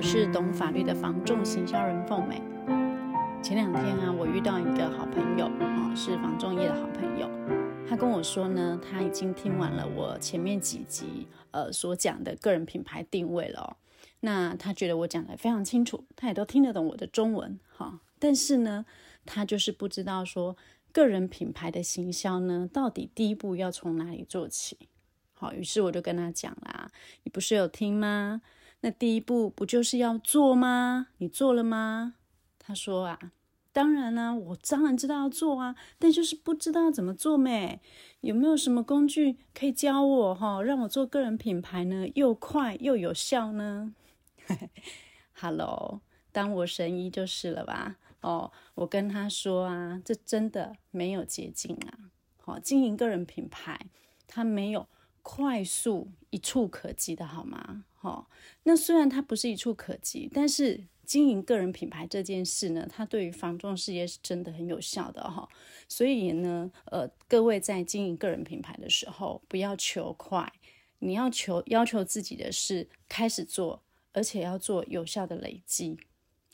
我是懂法律的房仲行销人凤美。前两天啊，我遇到一个好朋友，哦，是房仲业的好朋友，他跟我说呢，他已经听完了我前面几集呃所讲的个人品牌定位了。那他觉得我讲得非常清楚，他也都听得懂我的中文，哈，但是呢，他就是不知道说个人品牌的行销呢，到底第一步要从哪里做起。好，于是我就跟他讲啦，你不是有听吗？那第一步不就是要做吗？你做了吗？他说啊，当然啦，我当然知道要做啊，但就是不知道怎么做咩？有没有什么工具可以教我哈，让我做个人品牌呢，又快又有效呢？Hello，当我神医就是了吧？哦，我跟他说啊，这真的没有捷径啊。好，经营个人品牌，它没有。快速一触可及的好吗？好，那虽然它不是一触可及，但是经营个人品牌这件事呢，它对于防撞事业是真的很有效的哈。所以呢，呃，各位在经营个人品牌的时候，不要求快，你要求要求自己的是开始做，而且要做有效的累积。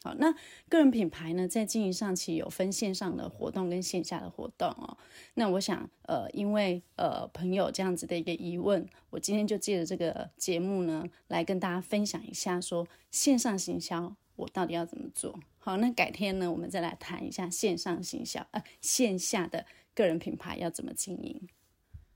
好，那个人品牌呢，在经营上其实有分线上的活动跟线下的活动哦。那我想，呃，因为呃朋友这样子的一个疑问，我今天就借着这个节目呢，来跟大家分享一下，说线上行销我到底要怎么做。好，那改天呢，我们再来谈一下线上行销，呃，线下的个人品牌要怎么经营。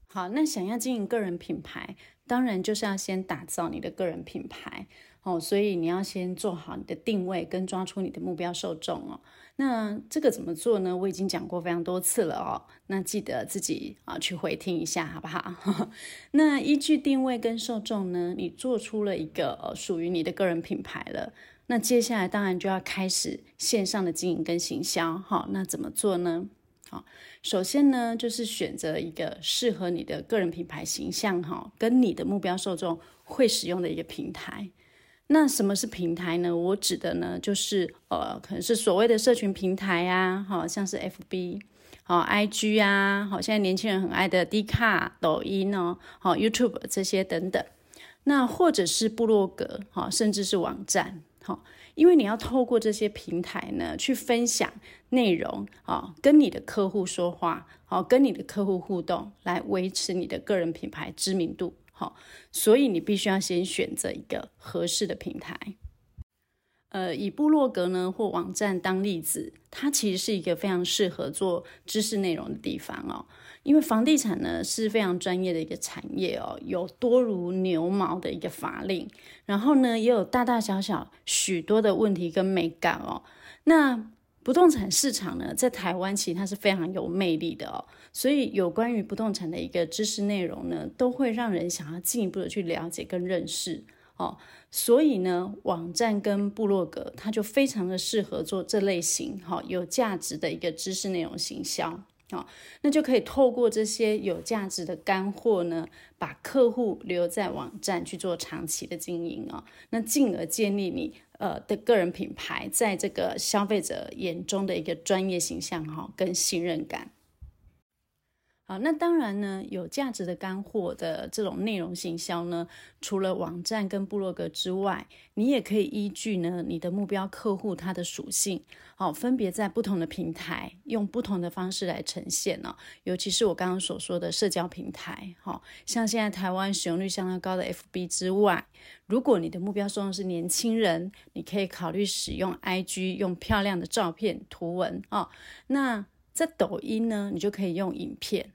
好，那想要经营个人品牌，当然就是要先打造你的个人品牌。哦，所以你要先做好你的定位，跟抓出你的目标受众哦。那这个怎么做呢？我已经讲过非常多次了哦。那记得自己啊去回听一下，好不好？那依据定位跟受众呢，你做出了一个呃属于你的个人品牌了。那接下来当然就要开始线上的经营跟行销。好，那怎么做呢？好，首先呢就是选择一个适合你的个人品牌形象哈，跟你的目标受众会使用的一个平台。那什么是平台呢？我指的呢，就是呃，可能是所谓的社群平台啊，好像是 FB，好 IG 啊，好现在年轻人很爱的 D 卡、抖音哦，好 YouTube 这些等等。那或者是部落格，好，甚至是网站，好，因为你要透过这些平台呢，去分享内容，好，跟你的客户说话，好，跟你的客户互动，来维持你的个人品牌知名度。好，所以你必须要先选择一个合适的平台。呃，以部落格呢或网站当例子，它其实是一个非常适合做知识内容的地方哦。因为房地产呢是非常专业的一个产业哦，有多如牛毛的一个法令，然后呢也有大大小小许多的问题跟美感哦。那不动产市场呢，在台湾其实它是非常有魅力的哦，所以有关于不动产的一个知识内容呢，都会让人想要进一步的去了解跟认识哦。所以呢，网站跟部落格，它就非常的适合做这类型哈有价值的一个知识内容行销。好，那就可以透过这些有价值的干货呢，把客户留在网站去做长期的经营啊，那进而建立你呃的个人品牌，在这个消费者眼中的一个专业形象哈，跟信任感。啊，那当然呢，有价值的干货的这种内容行销呢，除了网站跟部落格之外，你也可以依据呢你的目标客户他的属性，好，分别在不同的平台用不同的方式来呈现呢。尤其是我刚刚所说的社交平台，好，像现在台湾使用率相当高的 FB 之外，如果你的目标受众是年轻人，你可以考虑使用 IG，用漂亮的照片图文哦。那在抖音呢，你就可以用影片。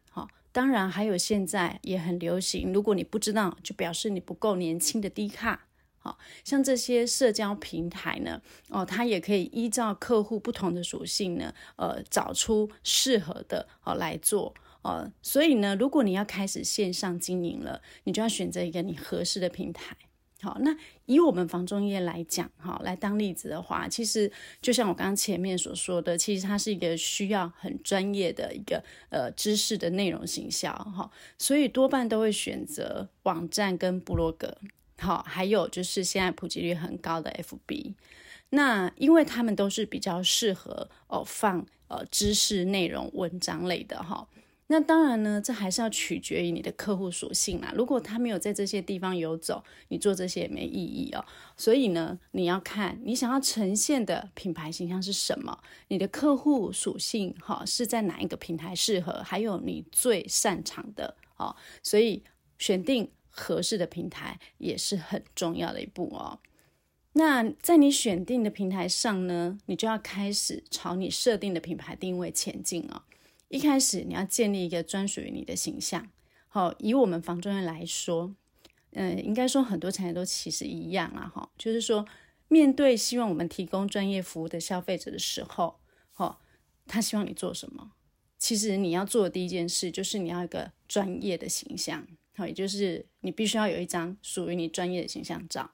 当然，还有现在也很流行。如果你不知道，就表示你不够年轻的低卡。好，像这些社交平台呢，哦，它也可以依照客户不同的属性呢，呃，找出适合的哦来做。呃，所以呢，如果你要开始线上经营了，你就要选择一个你合适的平台。好，那以我们房中业来讲，哈，来当例子的话，其实就像我刚刚前面所说的，其实它是一个需要很专业的一个呃知识的内容行销，哈，所以多半都会选择网站跟部落格，好，还有就是现在普及率很高的 FB，那因为他们都是比较适合哦放呃知识内容文章类的哈。那当然呢，这还是要取决于你的客户属性啦。如果他没有在这些地方游走，你做这些也没意义哦。所以呢，你要看你想要呈现的品牌形象是什么，你的客户属性哈是在哪一个平台适合，还有你最擅长的哦。所以选定合适的平台也是很重要的一步哦。那在你选定的平台上呢，你就要开始朝你设定的品牌定位前进哦。一开始你要建立一个专属于你的形象。好，以我们房中人来说，嗯，应该说很多产业都其实一样啦。哈，就是说，面对希望我们提供专业服务的消费者的时候，哈，他希望你做什么？其实你要做的第一件事就是你要一个专业的形象。好，也就是你必须要有一张属于你专业的形象照。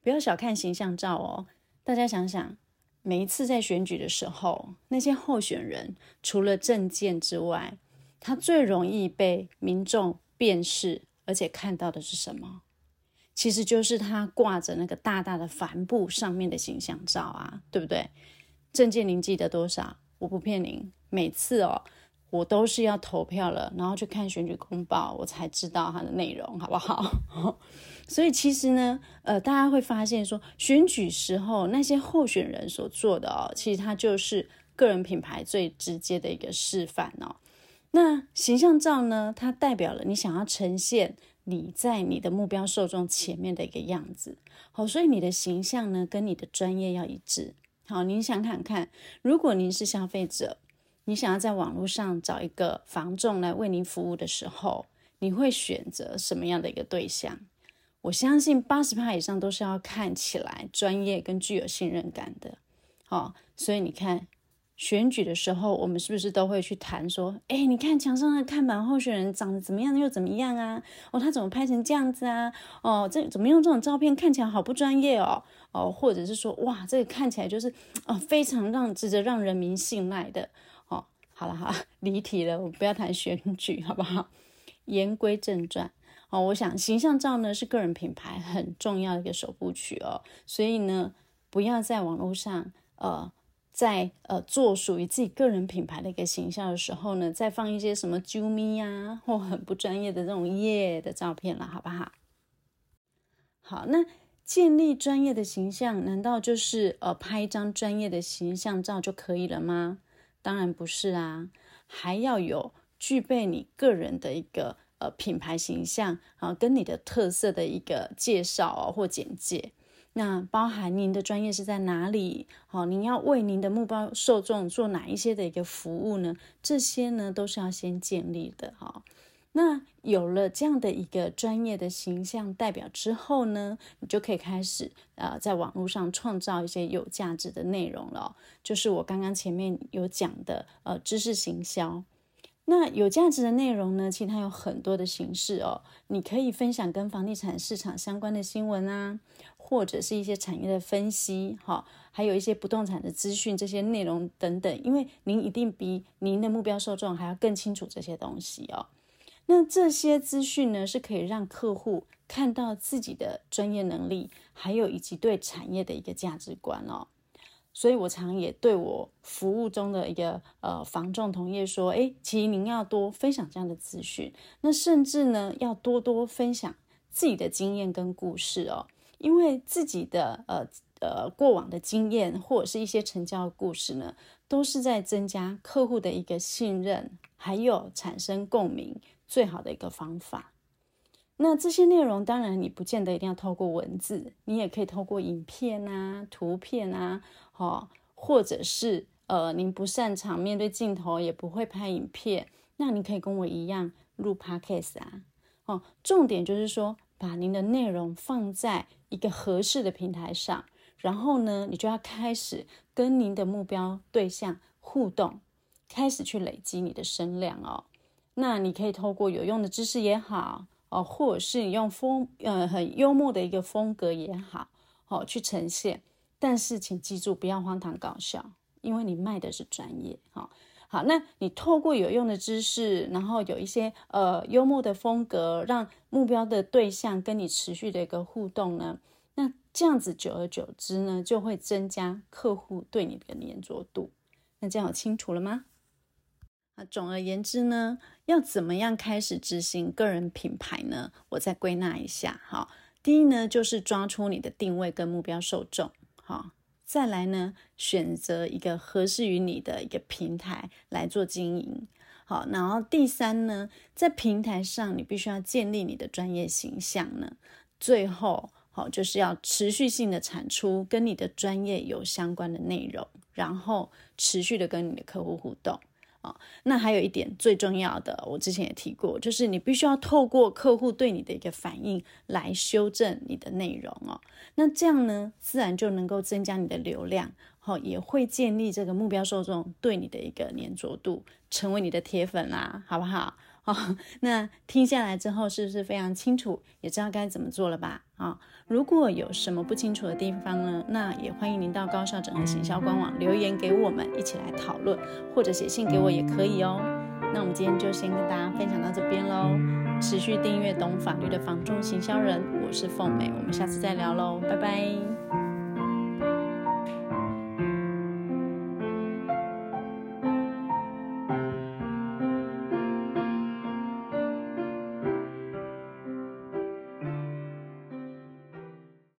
不要小看形象照哦，大家想想。每一次在选举的时候，那些候选人除了政见之外，他最容易被民众辨识，而且看到的是什么？其实就是他挂着那个大大的帆布上面的形象照啊，对不对？证件您记得多少？我不骗您，每次哦。我都是要投票了，然后去看选举公报，我才知道它的内容，好不好？所以其实呢，呃，大家会发现说，选举时候那些候选人所做的哦，其实它就是个人品牌最直接的一个示范哦。那形象照呢，它代表了你想要呈现你在你的目标受众前面的一个样子。好，所以你的形象呢，跟你的专业要一致。好，您想想看，如果您是消费者。你想要在网络上找一个房仲来为您服务的时候，你会选择什么样的一个对象？我相信八十趴以上都是要看起来专业跟具有信任感的。哦，所以你看选举的时候，我们是不是都会去谈说，哎，你看墙上的看板候选人长得怎么样又怎么样啊？哦，他怎么拍成这样子啊？哦，这怎么用这种照片看起来好不专业哦？哦，或者是说，哇，这个看起来就是哦，非常让值得让人民信赖的。好了好了，离题了，我们不要谈选举，好不好？言归正传哦，我想形象照呢是个人品牌很重要的一个首部曲哦，所以呢，不要在网络上呃，在呃做属于自己个人品牌的一个形象的时候呢，再放一些什么啾咪呀或很不专业的这种耶的照片了，好不好？好，那建立专业的形象，难道就是呃拍一张专业的形象照就可以了吗？当然不是啊，还要有具备你个人的一个呃品牌形象啊，跟你的特色的一个介绍哦或简介。那包含您的专业是在哪里？好，您要为您的目标受众做哪一些的一个服务呢？这些呢都是要先建立的哈。那有了这样的一个专业的形象代表之后呢，你就可以开始呃，在网络上创造一些有价值的内容了。就是我刚刚前面有讲的呃知识行销。那有价值的内容呢，其实它有很多的形式哦。你可以分享跟房地产市场相关的新闻啊，或者是一些产业的分析，哈，还有一些不动产的资讯这些内容等等。因为您一定比您的目标受众还要更清楚这些东西哦。那这些资讯呢，是可以让客户看到自己的专业能力，还有以及对产业的一个价值观哦。所以我常也对我服务中的一个呃房仲同业说，诶，其实您要多分享这样的资讯，那甚至呢要多多分享自己的经验跟故事哦，因为自己的呃呃过往的经验或者是一些成交故事呢，都是在增加客户的一个信任，还有产生共鸣。最好的一个方法。那这些内容当然你不见得一定要透过文字，你也可以透过影片啊、图片啊，哦，或者是呃，您不擅长面对镜头，也不会拍影片，那你可以跟我一样录 Podcast 啊。哦，重点就是说，把您的内容放在一个合适的平台上，然后呢，你就要开始跟您的目标对象互动，开始去累积你的声量哦。那你可以透过有用的知识也好，哦，或者是你用风呃很幽默的一个风格也好，哦，去呈现。但是请记住，不要荒唐搞笑，因为你卖的是专业。好，好，那你透过有用的知识，然后有一些呃幽默的风格，让目标的对象跟你持续的一个互动呢，那这样子久而久之呢，就会增加客户对你的粘着度。那这样清楚了吗？总而言之呢，要怎么样开始执行个人品牌呢？我再归纳一下，好，第一呢，就是抓出你的定位跟目标受众，好，再来呢，选择一个合适于你的一个平台来做经营，好，然后第三呢，在平台上你必须要建立你的专业形象呢，最后。好，就是要持续性的产出跟你的专业有相关的内容，然后持续的跟你的客户互动。啊，那还有一点最重要的，我之前也提过，就是你必须要透过客户对你的一个反应来修正你的内容哦。那这样呢，自然就能够增加你的流量，好，也会建立这个目标受众对你的一个粘着度，成为你的铁粉啦，好不好？好，那听下来之后，是不是非常清楚，也知道该怎么做了吧？啊，如果有什么不清楚的地方呢，那也欢迎您到高效整合行销官网留言给我们，一起来讨论，或者写信给我也可以哦。那我们今天就先跟大家分享到这边喽，持续订阅懂法律的房中行销人，我是凤美，我们下次再聊喽，拜拜。